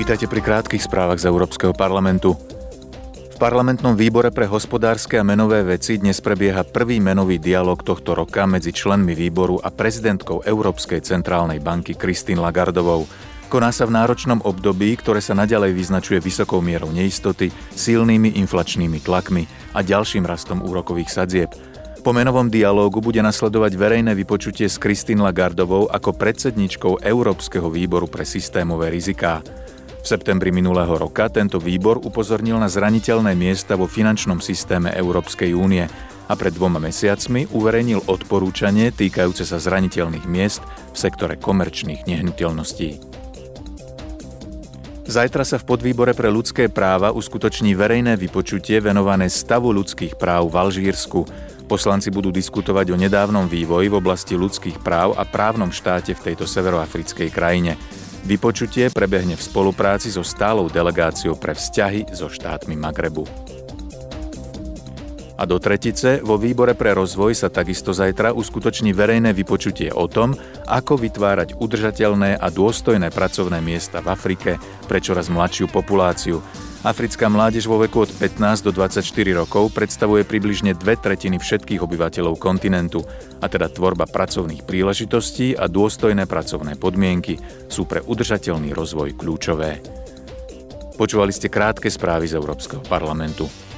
Vítajte pri krátkých správach z Európskeho parlamentu. V parlamentnom výbore pre hospodárske a menové veci dnes prebieha prvý menový dialog tohto roka medzi členmi výboru a prezidentkou Európskej centrálnej banky Kristín Lagardovou. Koná sa v náročnom období, ktoré sa naďalej vyznačuje vysokou mierou neistoty, silnými inflačnými tlakmi a ďalším rastom úrokových sadzieb – po menovom dialógu bude nasledovať verejné vypočutie s Kristín Lagardovou ako predsedničkou Európskeho výboru pre systémové riziká. V septembri minulého roka tento výbor upozornil na zraniteľné miesta vo finančnom systéme Európskej únie a pred dvoma mesiacmi uverejnil odporúčanie týkajúce sa zraniteľných miest v sektore komerčných nehnuteľností. Zajtra sa v podvýbore pre ľudské práva uskutoční verejné vypočutie venované stavu ľudských práv v Alžírsku. Poslanci budú diskutovať o nedávnom vývoji v oblasti ľudských práv a právnom štáte v tejto severoafrickej krajine. Vypočutie prebehne v spolupráci so stálou delegáciou pre vzťahy so štátmi Magrebu. A do tretice vo výbore pre rozvoj sa takisto zajtra uskutoční verejné vypočutie o tom, ako vytvárať udržateľné a dôstojné pracovné miesta v Afrike pre čoraz mladšiu populáciu. Africká mládež vo veku od 15 do 24 rokov predstavuje približne dve tretiny všetkých obyvateľov kontinentu, a teda tvorba pracovných príležitostí a dôstojné pracovné podmienky sú pre udržateľný rozvoj kľúčové. Počúvali ste krátke správy z Európskeho parlamentu.